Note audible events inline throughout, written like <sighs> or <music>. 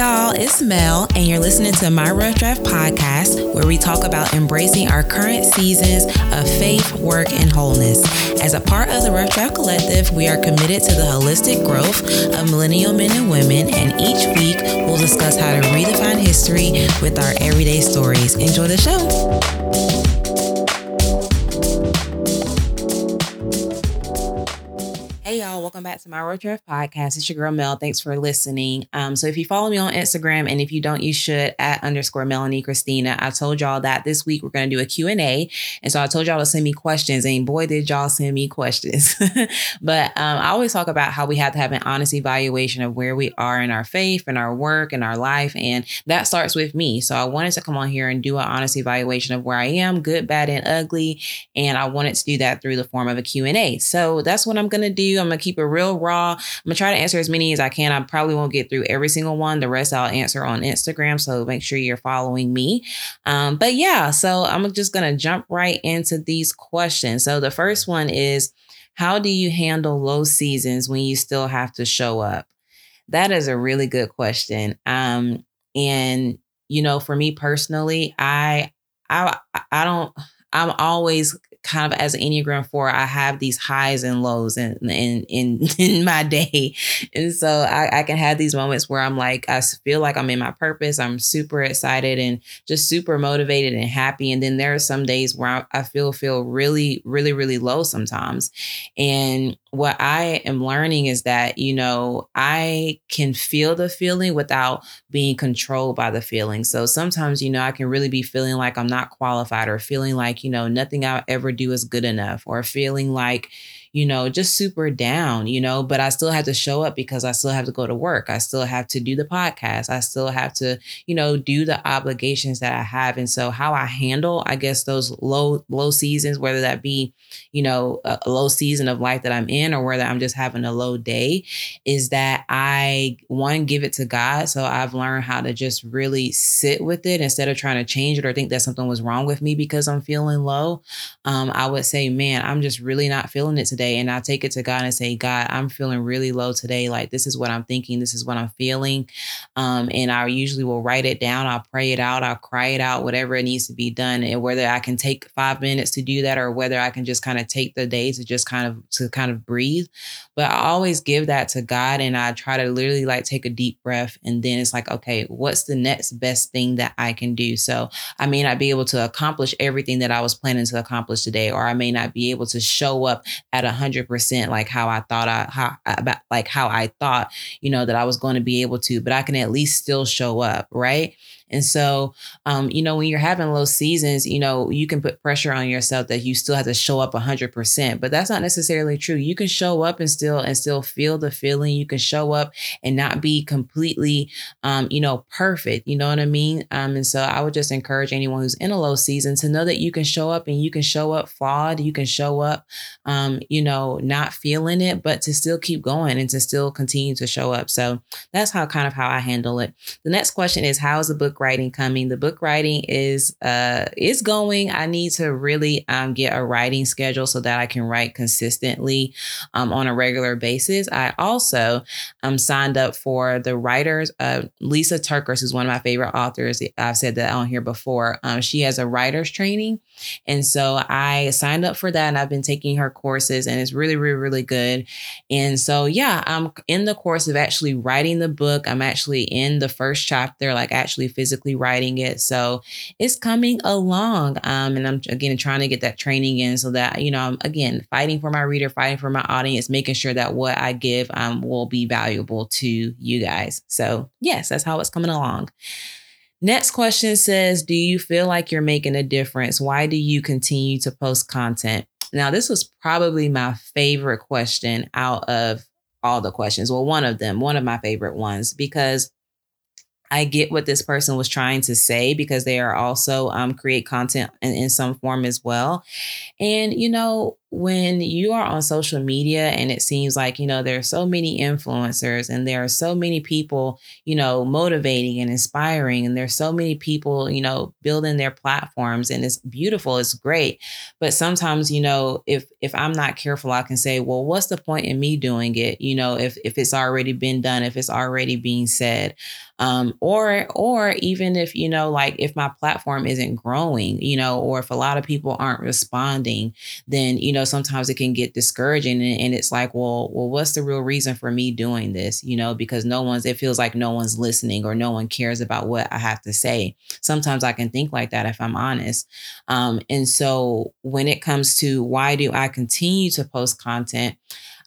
y'all, it's Mel, and you're listening to my Rough Draft podcast, where we talk about embracing our current seasons of faith, work, and wholeness. As a part of the Rough Draft Collective, we are committed to the holistic growth of millennial men and women, and each week we'll discuss how to redefine history with our everyday stories. Enjoy the show. Welcome back to my Rough Draft podcast. It's your girl Mel. Thanks for listening. Um, so if you follow me on Instagram, and if you don't, you should at underscore Melanie Christina. I told y'all that this week we're gonna do a Q&A. And so I told y'all to send me questions, and boy, did y'all send me questions. <laughs> but um, I always talk about how we have to have an honest evaluation of where we are in our faith and our work and our life. And that starts with me. So I wanted to come on here and do an honest evaluation of where I am, good, bad, and ugly. And I wanted to do that through the form of a Q&A. So that's what I'm gonna do. I'm gonna keep it real raw. I'm gonna try to answer as many as I can. I probably won't get through every single one. The rest I'll answer on Instagram. So make sure you're following me. Um, but yeah, so I'm just gonna jump right into these questions. So the first one is how do you handle low seasons when you still have to show up? That is a really good question. Um, and you know, for me personally, I I I don't I'm always kind of as an Enneagram 4, I have these highs and lows in in in, <laughs> in my day. And so I, I can have these moments where I'm like, I feel like I'm in my purpose. I'm super excited and just super motivated and happy. And then there are some days where I, I feel feel really, really, really low sometimes. And what I am learning is that, you know, I can feel the feeling without being controlled by the feeling. So sometimes, you know, I can really be feeling like I'm not qualified or feeling like, you know, nothing I ever do is good enough or feeling like, you know, just super down, you know, but I still have to show up because I still have to go to work. I still have to do the podcast. I still have to, you know, do the obligations that I have. And so how I handle, I guess, those low, low seasons, whether that be, you know, a, low season of life that I'm in or whether I'm just having a low day, is that I one give it to God. So I've learned how to just really sit with it instead of trying to change it or think that something was wrong with me because I'm feeling low. Um, I would say, man, I'm just really not feeling it today today and I take it to God and say, God, I'm feeling really low today. Like this is what I'm thinking, this is what I'm feeling. Um, and I usually will write it down, I'll pray it out, I'll cry it out, whatever it needs to be done. And whether I can take five minutes to do that or whether I can just kind of take the day to just kind of to kind of breathe. But I always give that to God and I try to literally like take a deep breath and then it's like, okay, what's the next best thing that I can do? So I may not be able to accomplish everything that I was planning to accomplish today, or I may not be able to show up at a hundred percent like how I thought I how about like how I thought, you know, that I was going to be able to, but I can at least still show up, right? And so, um, you know, when you're having low seasons, you know, you can put pressure on yourself that you still have to show up 100%, but that's not necessarily true. You can show up and still and still feel the feeling. You can show up and not be completely, um, you know, perfect. You know what I mean? Um, and so I would just encourage anyone who's in a low season to know that you can show up and you can show up flawed. You can show up, um, you know, not feeling it, but to still keep going and to still continue to show up. So that's how kind of how I handle it. The next question is, how is the book writing coming. The book writing is uh is going. I need to really um get a writing schedule so that I can write consistently um on a regular basis. I also um signed up for the writers uh Lysa TerKeurst who's one of my favorite authors. I've said that on here before. Um she has a writer's training and so I signed up for that and I've been taking her courses and it's really really really good. And so yeah, I'm in the course of actually writing the book. I'm actually in the first chapter like actually physically physically writing it. So it's coming along. Um, and I'm again trying to get that training in so that, you know, I'm again fighting for my reader, fighting for my audience, making sure that what I give um, will be valuable to you guys. So, yes, that's how it's coming along. Next question says Do you feel like you're making a difference? Why do you continue to post content? Now, this was probably my favorite question out of all the questions. Well, one of them, one of my favorite ones, because I get what this person was trying to say because they are also um, create content in, in some form as well. And, you know, when you are on social media and it seems like, you know, there are so many influencers and there are so many people, you know, motivating and inspiring, and there's so many people, you know, building their platforms and it's beautiful, it's great. But sometimes, you know, if if I'm not careful, I can say, well, what's the point in me doing it? You know, if if it's already been done, if it's already being said um, or or even if you know like if my platform isn't growing you know or if a lot of people aren't responding then you know sometimes it can get discouraging and, and it's like well well what's the real reason for me doing this? You know because no one's it feels like no one's listening or no one cares about what i have to say. Sometimes i can think like that if i'm honest. Um, and so when it comes to why do i continue to post content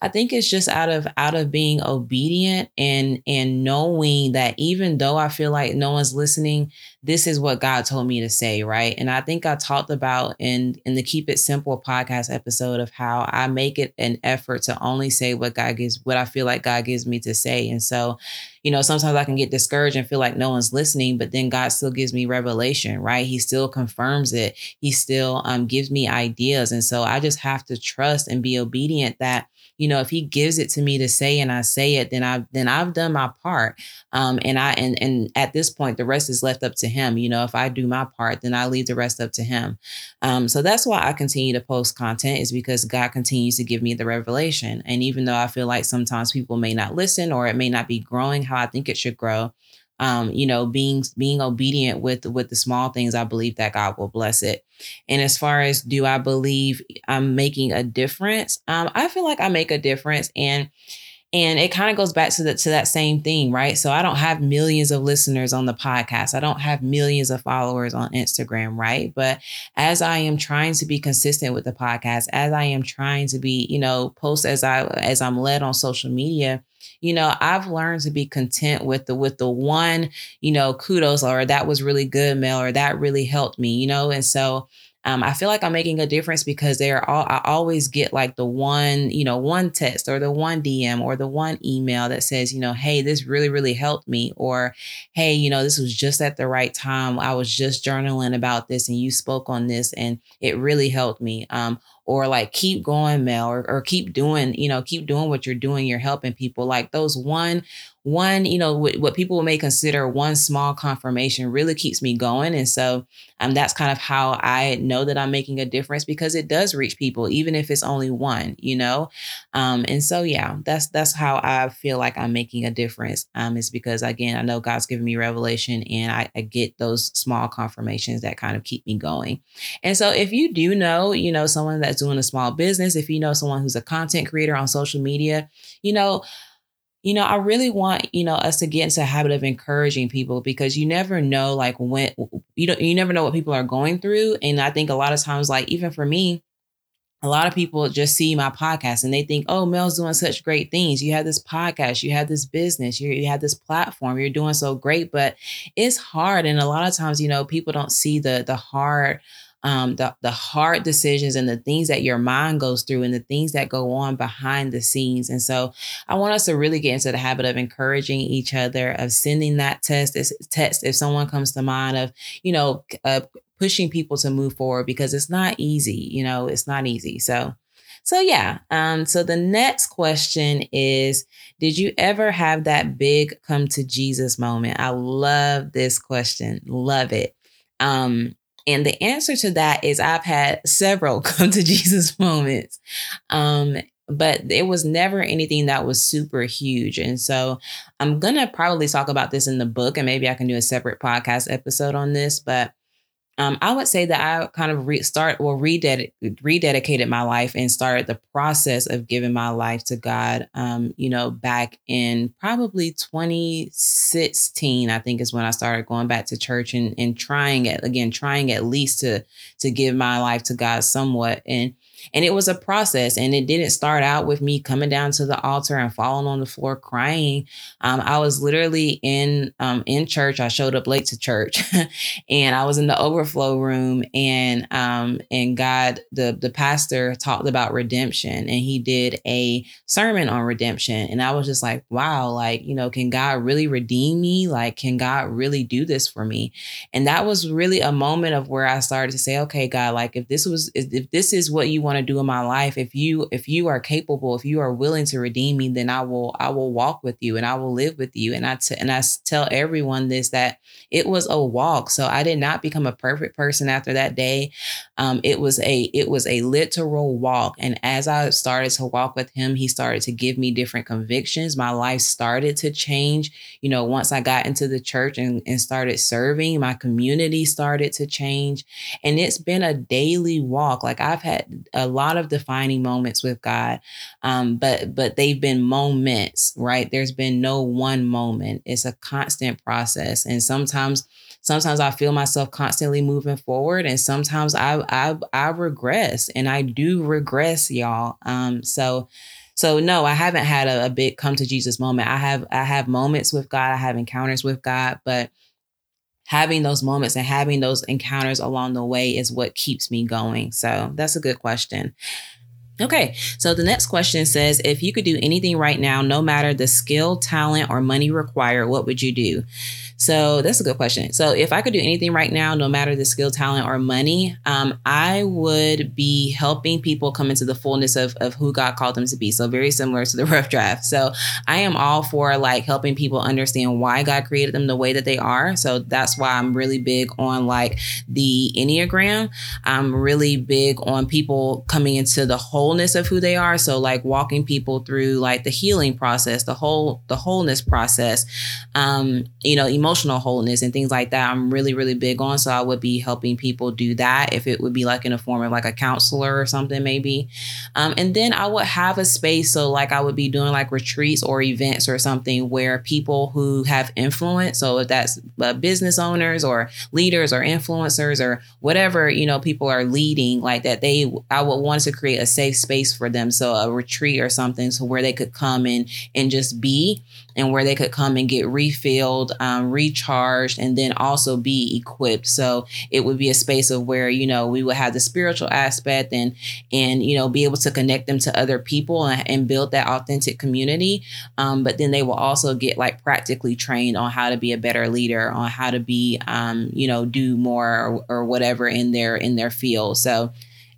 I think it's just out of out of being obedient and and knowing that even though I feel like no one's listening, this is what God told me to say, right? And I think I talked about in in the Keep It Simple podcast episode of how I make it an effort to only say what God gives what I feel like God gives me to say. And so, you know, sometimes I can get discouraged and feel like no one's listening, but then God still gives me revelation, right? He still confirms it. He still um, gives me ideas. And so I just have to trust and be obedient that you know if he gives it to me to say and i say it then i've then i've done my part. Um and i and and at this point the rest is left up to him. You know if i do my part then i leave the rest up to him. Um so that's why i continue to post content is because god continues to give me the revelation. And even though i feel like sometimes people may not listen or it may not be growing how i think it should grow um, you know, being being obedient with with the small things, I believe that God will bless it. And as far as do I believe I'm making a difference? Um, I feel like I make a difference, and and it kind of goes back to that to that same thing, right? So I don't have millions of listeners on the podcast. I don't have millions of followers on Instagram, right? But as I am trying to be consistent with the podcast, as I am trying to be, you know, post as I as I'm led on social media, you know i've learned to be content with the with the one you know kudos or that was really good mel or that really helped me you know and so um, I feel like I'm making a difference because they're all I always get like the one, you know, one text or the one DM or the one email that says, you know, hey, this really, really helped me, or hey, you know, this was just at the right time. I was just journaling about this and you spoke on this and it really helped me. Um, or like keep going mel or, or keep doing you know keep doing what you're doing you're helping people like those one one you know what, what people may consider one small confirmation really keeps me going. And so um, that's kind of how i know that i'm making a difference because it does reach people even if it's only one you know? Um, and so yeah that's that's how i feel like i'm making a difference. Um, it's because again i know god's given me revelation and I, I get those small confirmations that kind of keep me going. And so if you do know you know someone that's doing a small business, if you know someone who's a content creator on social media, you know, you know, I really want, you know, us to get into a habit of encouraging people because you never know like when you don't you never know what people are going through. And I think a lot of times, like even for me, a lot of people just see my podcast and they think, oh, Mel's doing such great things. You have this podcast, you have this business, you, you have this platform, you're doing so great, but it's hard. And a lot of times, you know, people don't see the the hard um, the, the hard decisions and the things that your mind goes through and the things that go on behind the scenes. And so I want us to really get into the habit of encouraging each other, of sending that test, text if someone comes to mind, of, you know, uh, pushing people to move forward because it's not easy, you know, it's not easy. So, so yeah. Um, so the next question is Did you ever have that big come to Jesus moment? I love this question. Love it. Um, and the answer to that is I've had several <laughs> come to Jesus moments. Um, but it was never anything that was super huge. And so I'm going to probably talk about this in the book, and maybe I can do a separate podcast episode on this. But um, I would say that I kind of restart or rededicate, rededicated my life and started the process of giving my life to God. Um, you know, back in probably 2016, I think is when I started going back to church and, and trying it again, trying at least to to give my life to God somewhat. And and it was a process. And it didn't start out with me coming down to the altar and falling on the floor crying. Um, I was literally in um, in church. I showed up late to church, <laughs> and I was in the overflow room. And um, and God, the the pastor talked about redemption, and he did a sermon on redemption. And I was just like, wow, like you know, can God really redeem me? Like, can God really do this for me? And that was really a moment of where I started to say, okay, God, like if this was if this is what you want want to do in my life. If you if you are capable, if you are willing to redeem me, then I will I will walk with you and I will live with you. And I t- and I tell everyone this that it was a walk. So I did not become a perfect person after that day. Um, it was a it was a literal walk. And as I started to walk with him, he started to give me different convictions. My life started to change. You know, once I got into the church and, and started serving, my community started to change. And it's been a daily walk. Like I've had a lot of defining moments with God. Um, but but they've been moments, right? There's been no one moment. It's a constant process. And sometimes sometimes I feel myself constantly moving forward, and sometimes I I I regress, and I do regress, y'all. Um, so. So no, I haven't had a, a big come to Jesus moment. I have I have moments with God. I have encounters with God, but having those moments and having those encounters along the way is what keeps me going. So that's a good question. Okay, so the next question says If you could do anything right now, no matter the skill, talent, or money required, what would you do? So that's a good question. So if I could do anything right now, no matter the skill, talent, or money, um, I would be helping people come into the fullness of, of who God called them to be. So very similar to the <laughs> rough draft. So I am all for like helping people understand why God created them the way that they are. So that's why I'm really big on like the Enneagram. I'm really big on people coming into the wholeness of who they are. So like walking people through like the healing process, the whole the wholeness process. Um, you know, emotional wholeness and things like that i'm really really big on. So i would be helping people do that if it would be like in a form of like a counselor or something maybe. Um, and then i would have a space so like i would be doing like retreats or events or something where people who have influence so if that's uh, business owners or leaders or influencers or whatever you know people are leading like that they i would want to create a safe space for them. So a retreat or something so where they could come in and just be and where they could come and get refilled, um, recharged, and then also be equipped. So it would be a space of where you know we would have the spiritual aspect and and you know be able to connect them to other people and, and build that authentic community. Um, but then they will also get like practically trained on how to be a better leader, on how to be um, you know do more or, or whatever in their in their field. So.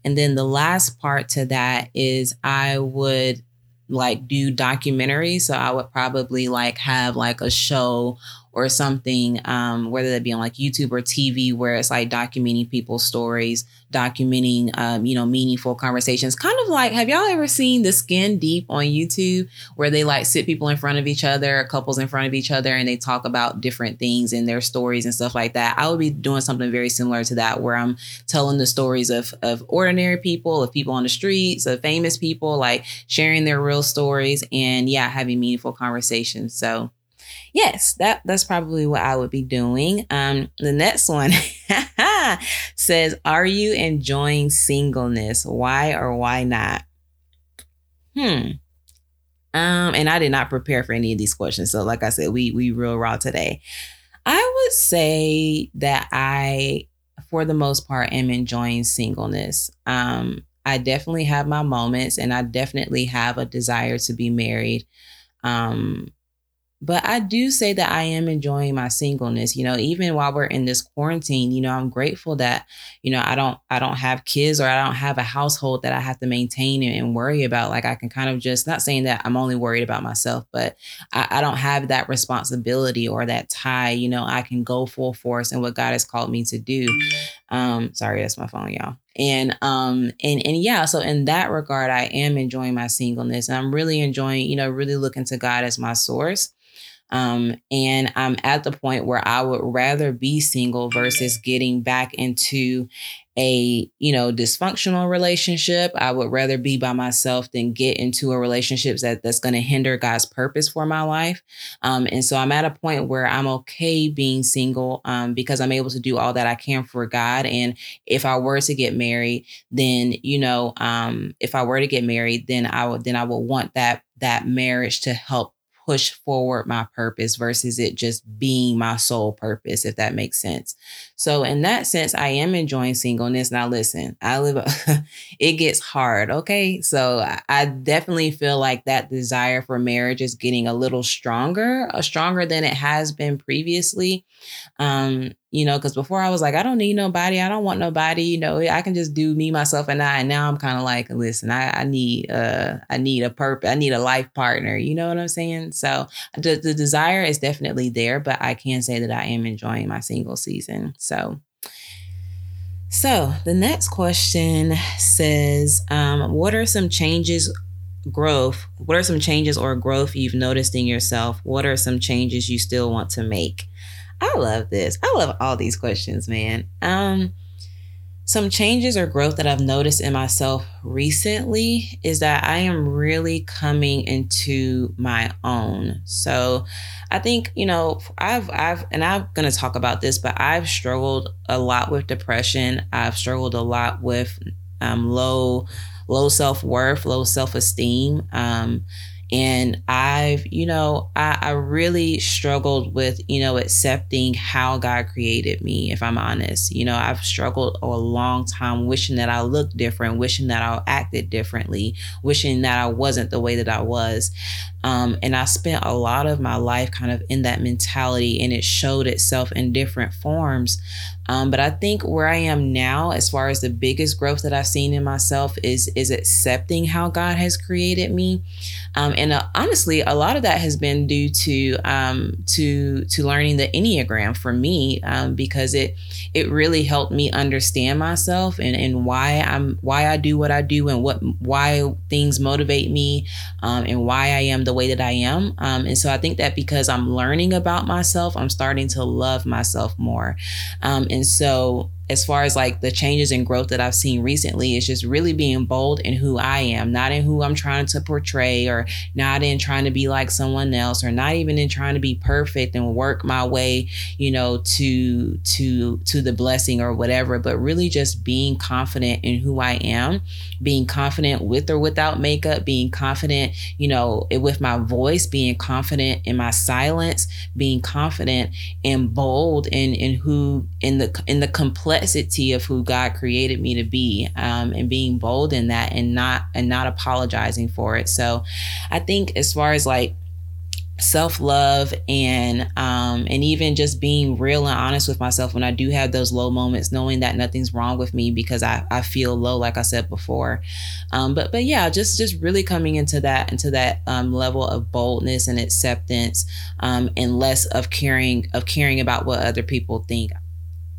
And then the last part to that is I would like do documentaries. So I would probably like have like a show or something, um, whether that be on like YouTube or TV, where it's like documenting people's stories, documenting, um, you know, meaningful conversations. Kind of like, have y'all ever seen the Skin Deep on YouTube, where they like sit people in front of each other, couples in front of each other, and they talk about different things in their stories and stuff like that? I would be doing something very similar to that, where I'm telling the stories of of ordinary people, of people on the streets, of famous people, like sharing their real stories, and yeah, having meaningful conversations. So yes, that that's probably what I would be doing. Um, the next one <laughs> says, "Are you enjoying singleness? Why or why not?" Hmm. Um, and I did not prepare for any of these questions, so like I said, we we real raw today. I would say that I, for the most part, am enjoying singleness. Um, I definitely have my moments, and I definitely have a desire to be married. Um, but I do say that I am enjoying my singleness. You know, even while we're in this quarantine, you know, I'm grateful that, you know, I don't I don't have kids or I don't have a household that I have to maintain and, worry about. Like I can kind of just not saying that I'm only worried about myself, but I, I don't have that responsibility or that tie. You know, I can go full force in what God has called me to do. Um, sorry, that's my phone, y'all. And um and and yeah, so in that regard, I am enjoying my singleness. And I'm really enjoying, you know, really looking to God as my source. Um, and I'm at the point where I would rather be single versus getting back into a you know dysfunctional relationship. I would rather be by myself than get into a relationship that that's going to hinder god's purpose for my life. Um, and so i'm at a point where i'm okay being single um, because i'm able to do all that i can for god. And if i were to get married then you know um, if i were to get married then i would then i would want that that marriage to help push forward my purpose versus it just being my sole purpose, if that makes sense. So, in that sense, I am enjoying singleness. Now, listen, I live, <laughs> it gets hard. Okay. So, I definitely feel like that desire for marriage is getting a little stronger, uh, stronger than it has been previously. Um, you know, because before I was like, I don't need nobody, I don't want nobody, you know, I can just do me, myself, and I. And now I'm kind of like, listen, I, I need uh I need a purpose, I need a life partner, you know what I'm saying? So the, the desire is definitely there, but I can say that I am enjoying my single season. So so the next question says, um, what are some changes growth what are some changes or growth you've noticed in yourself what are some changes you still want to make I love this. I love all these questions, man. Um, some changes or growth that I've noticed in myself recently is that I am really coming into my own. So I think, you know, I've I've and I'm going to talk about this, but I've struggled a lot with depression. I've struggled a lot with um, low low self-worth, low self-esteem. Um, and I've, you know, I, I really struggled with, you know, accepting how God created me, if I'm honest. You know, I've struggled a long time wishing that I looked different, wishing that I acted differently, wishing that I wasn't the way that I was. Um, and I spent a lot of my life kind of in that mentality, and it showed itself in different forms. Um, but I think where I am now, as far as the biggest growth that I've seen in myself, is is accepting how God has created me. Um, and uh, honestly, a lot of that has been due to um, to to learning the Enneagram for me, um, because it it really helped me understand myself and, and why I'm why I do what I do and what why things motivate me um, and why I am the way that I am. Um, and so I think that because I'm learning about myself, I'm starting to love myself more. Um, and so as far as like the changes and growth that I've seen recently is just really being bold in who I am, not in who I'm trying to portray or not in trying to be like someone else or not even in trying to be perfect and work my way, you know, to to to the blessing or whatever, but really just being confident in who I am, being confident with or without makeup, being confident, you know, with my voice, being confident in my silence, being confident and bold in in who in the in the complex complexity of who God created me to be, um, and being bold in that, and not and not apologizing for it. So, I think as far as like self-love and um and even just being real and honest with myself when I do have those low moments knowing that nothing's wrong with me because I I feel low like I said before um but but yeah just just really coming into that into that um level of boldness and acceptance um and less of caring of caring about what other people think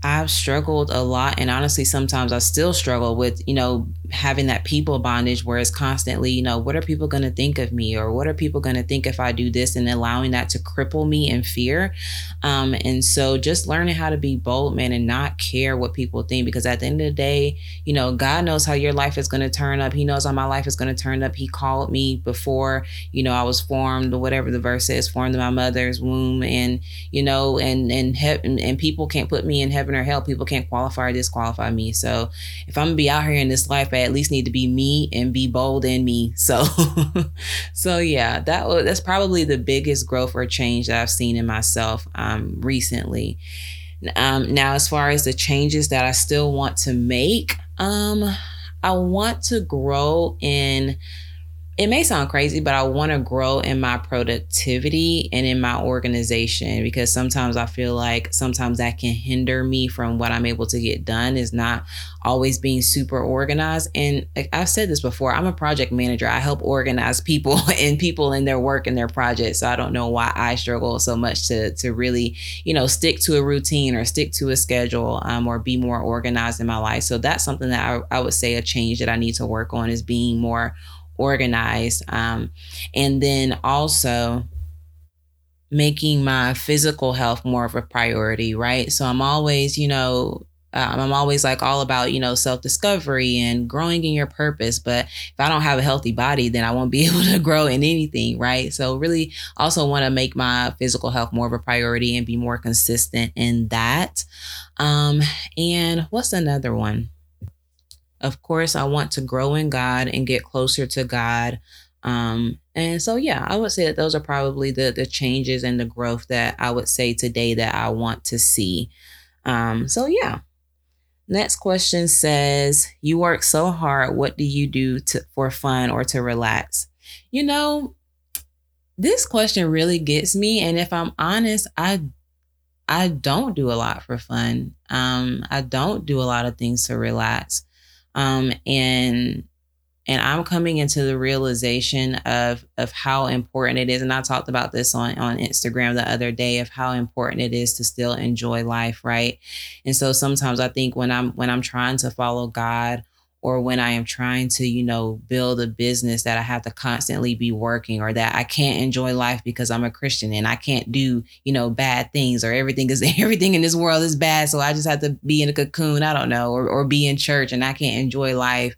I've struggled a lot. And honestly, sometimes I still struggle with, you know, having that people bondage where it's constantly, you know, what are people going to think of me? Or what are people going to think if I do this? And allowing that to cripple me in fear. Um, and so just learning how to be bold, man, and not care what people think. Because at the end of the day, you know, God knows how your life is going to turn up. He knows how my life is going to turn up. He called me before, you know, I was formed, or whatever the verse says, formed in my mother's womb. And, you know, and, and, he- and, and people can't put me in heaven or hell. People can't qualify or disqualify me. So if I'm gonna be out here in this life, I at least need to be me and be bold in me. So, <laughs> so yeah, that was that's probably the biggest growth or change that I've seen in myself um, recently. Um, now, as far as the changes that I still want to make, um, I want to grow in it may sound crazy, but I want to grow in my productivity and in my organization because sometimes I feel like sometimes that can hinder me from what I'm able to get done is not always being super organized. And I've said this before, I'm a project manager. I help organize people <laughs> and people in their work and their projects. So I don't know why I struggle so much to to really, you know, stick to a routine or stick to a schedule um, or be more organized in my life. So that's something that I, I would say a change that I need to work on is being more organized. Um, and then also making my physical health more of a priority, right? So I'm always, you know, um, I'm always like all about, you know, self discovery and growing in your purpose. But if I don't have a healthy body, then I won't be <laughs> able to grow in anything, right? So, really also want to make my physical health more of a priority and be more consistent in that. Um, and what's another one? Of course, I want to grow in God and get closer to God. Um, and so, yeah, I would say that those are probably the the changes and the growth that I would say today that I want to see. Um, so, yeah. Next question says, "You work so hard. What do you do to, for fun or to relax?" You know, this question really gets me, and if I'm honest, I I don't do a lot for fun. Um, I don't do a lot of things to relax. Um, and and I'm coming into the realization of of how important it is. And I talked about this on on Instagram the other day of how important it is to still enjoy life, right? And so sometimes I think when I'm when I'm trying to follow God or when I am trying to, you know, build a business that I have to constantly be working or that I can't enjoy life because I'm a Christian and I can't do, you know, bad things or everything is <laughs> everything in this world is bad. So I just have to be in a cocoon, I don't know, or, or be in church and I can't enjoy life.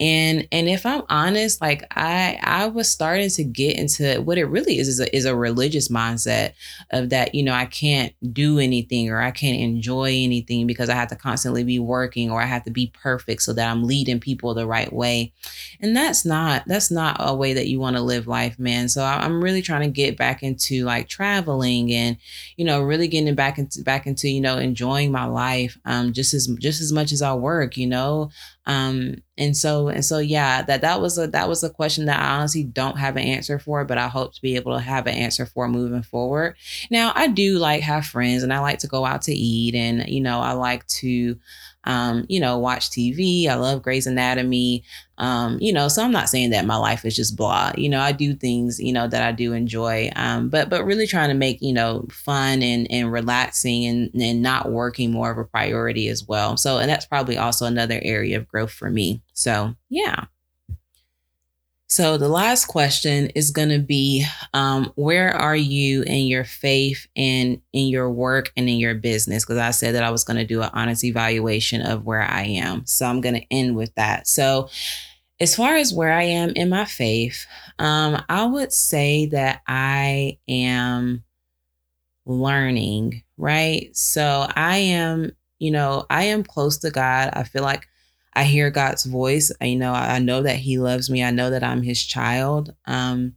And and if I'm honest, like I I was starting to get into what it really is is a, is a religious mindset of that, you know, I can't do anything or I can't enjoy anything because I have to constantly be working or I have to be perfect so that I'm leading leading people the right way. And that's not that's not a way that you want to live life man. So i'm really trying to get back into like traveling and you know really getting back into back into you know enjoying my life um just as just as much as i work you know? Um and so and so yeah that that was a that was a question that i honestly don't have an answer for but i hope to be able to have an answer for moving forward. Now i do like have friends and i like to go out to eat and you know i like to um, you know, watch TV. I love Grey's Anatomy. Um, you know, so I'm not saying that my life is just blah. You know, I do things, you know, that I do enjoy. Um, but but really trying to make, you know, fun and and relaxing and and not working more of a priority as well. So and that's probably also another area of growth for me. So yeah. So the last question is going to be um, where are you in your faith and in your work and in your business? Because I said that I was going to do an honest evaluation of where I am. So I'm going to end with that. So as far as where I am in my faith, um, I would say that I am learning, right? So I am, you know, I am close to God. I feel like I hear God's voice. I, you know, I know that He loves me. I know that I'm His child. Um,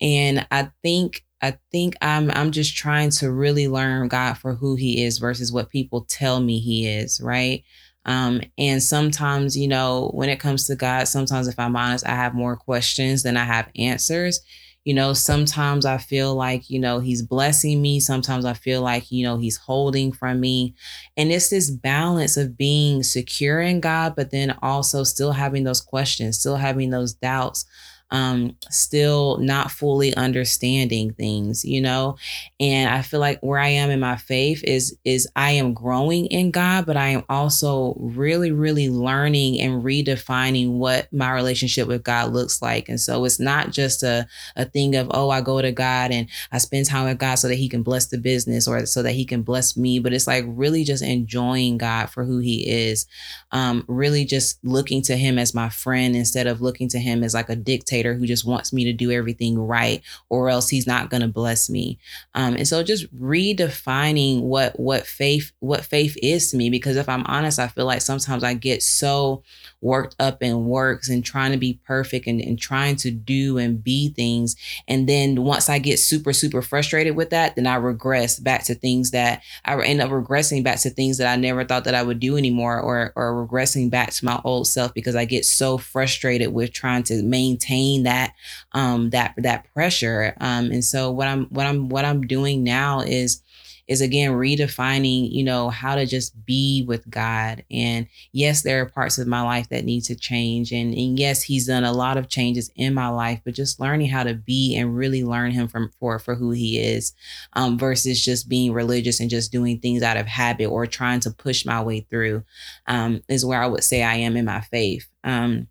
and I think I think I'm I'm just trying to really learn God for who He is versus what people tell me He is, right? Um, and sometimes, you know, when it comes to God, sometimes if I'm honest, I have more questions than I have answers. You know, sometimes I feel like, you know, he's blessing me. Sometimes I feel like, you know, he's holding from me. And it's this balance of being secure in God, but then also still having those questions, still having those doubts um, still not fully understanding things, you know. And I feel like where I am in my faith is is I am growing in God, but I am also really, really learning and redefining what my relationship with God looks like. And so it's not just a a thing of oh, I go to God and I spend time with God so that He can bless the business or so that He can bless me, but it's like really just enjoying God for who He is, um, really just looking to Him as my friend instead of looking to Him as like a dictator dictator who just wants me to do everything right or else he's not going to bless me. Um, and so just redefining what what faith what faith is to me because if i'm honest i feel like sometimes i get so worked up in works and trying to be perfect and, and trying to do and be things. And then once I get super, super frustrated with that, then I regress back to things that I end up regressing back to things that I never thought that I would do anymore or, or regressing back to my old self because I get so frustrated with trying to maintain that, um, that, that pressure. Um, and so what I'm, what I'm, what I'm doing now is, is again redefining, you know, how to just be with God. And yes, there are parts of my life that need to change. And, and yes, he's done a lot of changes in my life, but just learning how to be and really learn him from for for who he is, um, versus just being religious and just doing things out of habit or trying to push my way through, um, is where I would say I am in my faith. Um,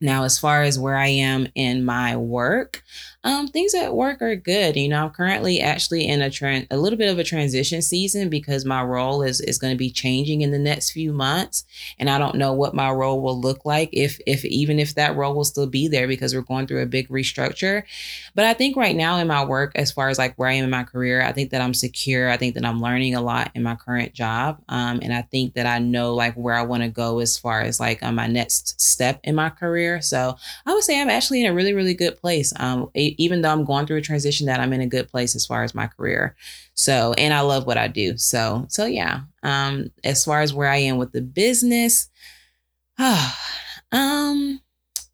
now, as far as where I am in my work, um, things at work are good. You know, I'm currently actually in a trend, a little bit of a transition season because my role is is going to be changing in the next few months, and I don't know what my role will look like if if even if that role will still be there because we're going through a big restructure. But I think right now in my work, as far as like where I am in my career, I think that I'm secure. I think that I'm learning a lot in my current job, um, and I think that I know like where I want to go as far as like on my next step in my career. So I would say I'm actually in a really really good place. Um, even though I'm going through a transition, that I'm in a good place as far as my career. So, and I love what I do. So, so yeah. Um, as far as where I am with the business, oh, <sighs> um,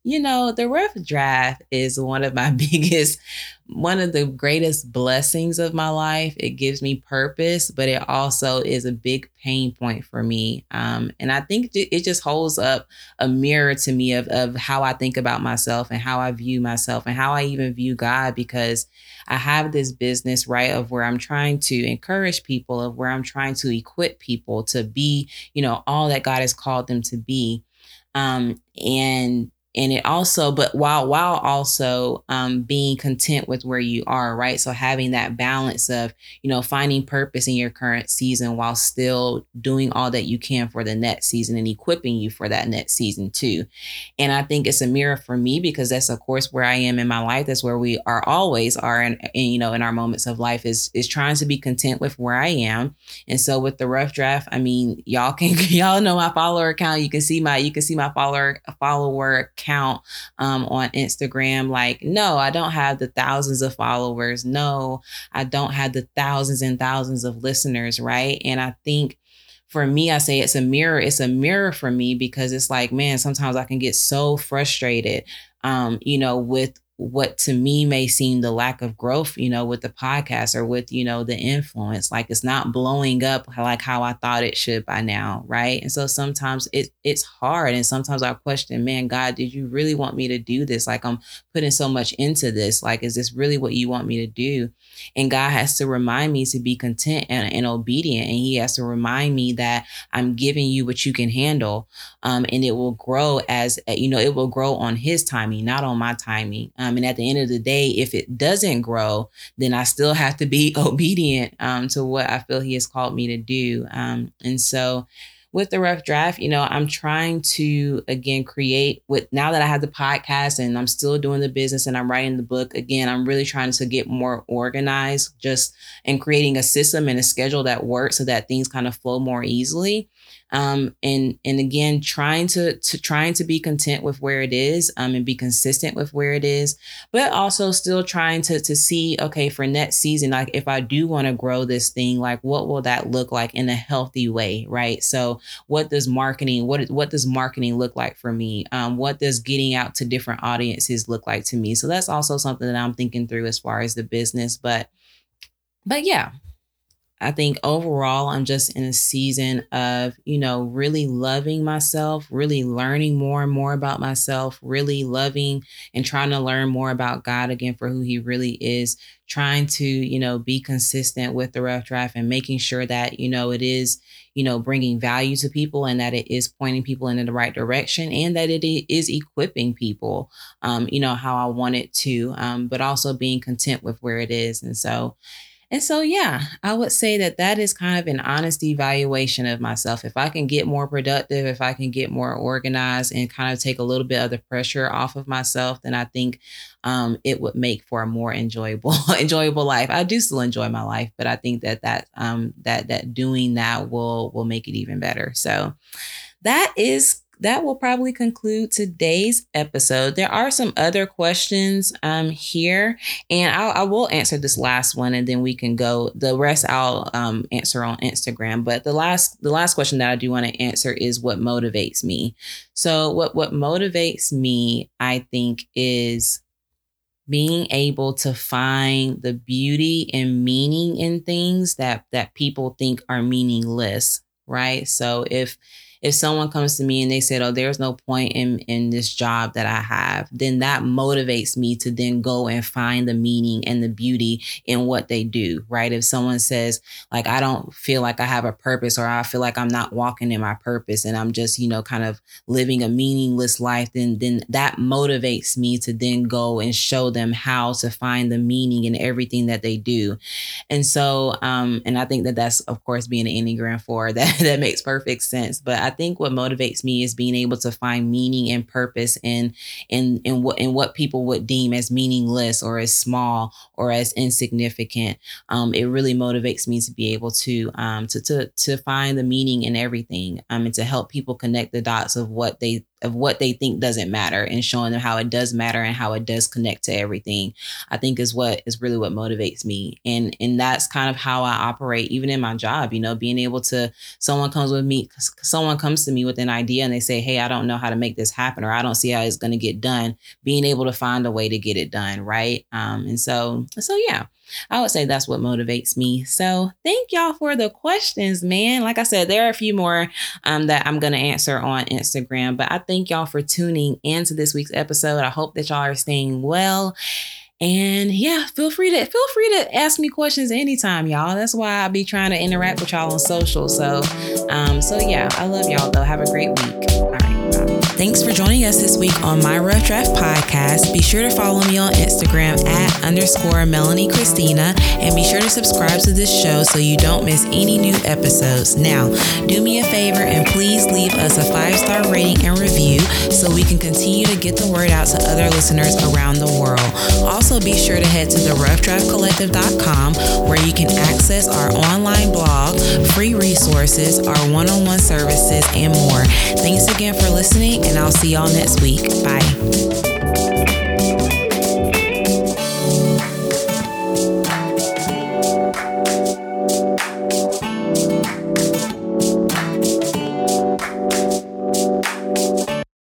you know, the rough draft is one of my <laughs> biggest, one of the greatest blessings of my life. It gives me purpose, but it also is a big pain point for me. Um, and I think it just holds up a mirror to me of, of how I think about myself and how I view myself and how I even view God because I have this business, right, of where I'm trying to encourage people, of where I'm trying to equip people to be, you know, all that God has called them to be. Um, and and it also but while while also um, being content with where you are right? So having that balance of you know finding purpose in your current season while still doing all that you can for the next season and equipping you for that next season too. And i think it's a mirror for me because that's of course where i am in my life. That's where we are always are in you know in our moments of life is is trying to be content with where i am. And so with the rough draft i mean y'all can <laughs> y'all know my follower account you can see my you can see my follower follower account um, on Instagram. Like, no, I don't have the thousands of followers. No, I don't have the thousands and thousands of listeners, right? And I think for me, I say it's a mirror. It's a mirror for me because it's like, man, sometimes I can get so frustrated, um, you know, with what to me may seem the lack of growth, you know, with the podcast or with, you know, the influence. Like it's not blowing up like how I thought it should by now. Right. And so sometimes it it's hard. And sometimes I question, man, God, did you really want me to do this? Like I'm putting so much into this. Like, is this really what you want me to do? And God has to remind me to be content and, and obedient. And He has to remind me that I'm giving you what you can handle. Um, and it will grow as, you know, it will grow on His timing, not on my timing. Um, and at the end of the day, if it doesn't grow, then I still have to be <laughs> obedient um, to what I feel He has called me to do. Um, and so, with the rough draft, you know, I'm trying to again create with now that I have the podcast and I'm still doing the business and I'm writing the book again, I'm really trying to get more organized just and creating a system and a schedule that works so that things kind of flow more easily um, and and again trying to to trying to be content with where it is um, and be consistent with where it is but also still trying to to see okay for next season like if i do want to grow this thing like what will that look like in a healthy way right? So what does marketing what what does marketing look like for me? Um, what does getting out to different audiences look like to me? So that's also something that i'm thinking through as far as the business but but yeah I think overall, I'm just in a season of, you know, really loving myself, really learning more and more about myself, really loving and trying to learn more about God again for who He really is, trying to, you know, be consistent with the rough draft and making sure that, you know, it is, you know, bringing value to people and that it is pointing people in the right direction and that it is equipping people, um, you know, how I want it to, um, but also being content with where it is. And so, and so, yeah, I would say that that is kind of an honest evaluation of myself. If I can get more productive, if I can get more organized and kind of take a little bit of the pressure off of myself, then I think um, it would make for a more enjoyable, <laughs> enjoyable life. I do still enjoy my life, but I think that that um, that that doing that will will make it even better. So that is that will probably conclude today's episode. There are some other questions um, here, and I'll, I will answer this last one, and then we can go. The rest I'll um, answer on Instagram. But the last the last question that I do want to answer is what motivates me. So what what motivates me, I think, is being able to find the beauty and meaning in things that that people think are meaningless right so if if someone comes to me and they said, "Oh, there's no point in in this job that I have," then that motivates me to then go and find the meaning and the beauty in what they do, right? If someone says, like, I don't feel like I have a purpose or I feel like I'm not walking in my purpose and I'm just, you know, kind of living a meaningless life, then then that motivates me to then go and show them how to find the meaning in everything that they do. And so um and I think that that's of course being an Enneagram 4 <laughs> that that makes perfect sense, but I think what motivates me is being able to find meaning and purpose in in in what in what people would deem as meaningless or as small or as insignificant. Um, it really motivates me to be able to um, to to to find the meaning in everything um, and to help people connect the dots of what they of what they think doesn't matter and showing them how it does matter and how it does connect to everything i think is what is really what motivates me. And and that's kind of how i operate even in my job you know being able to someone comes with me someone comes to me with an idea and they say hey i don't know how to make this happen or i don't see how it's going to get done being able to find a way to get it done right? Um and so so yeah I would say that's what motivates me. So thank y'all for the questions, man. Like I said, there are a few more um, that I'm going to answer on Instagram, but I thank y'all for tuning into this week's episode. I hope that y'all are staying well. And yeah, feel free to feel free to ask me questions anytime, y'all. That's why I be trying to interact with y'all on social. So, um, so yeah, I love y'all though. Have a great week. All right. Thanks for joining us this week on My Rough Draft Podcast. Be sure to follow me on Instagram at underscore Melanie Christina and be sure to subscribe to this show so you don't miss any new episodes. Now, do me a favor and please leave us a five star rating and review so we can continue to get the word out to other listeners around the world. Also, be sure to head to the roughdraftcollective.com where you can access our online blog, free resources, our one on one services, and more. Thanks again for listening and I'll see y'all next week. Bye.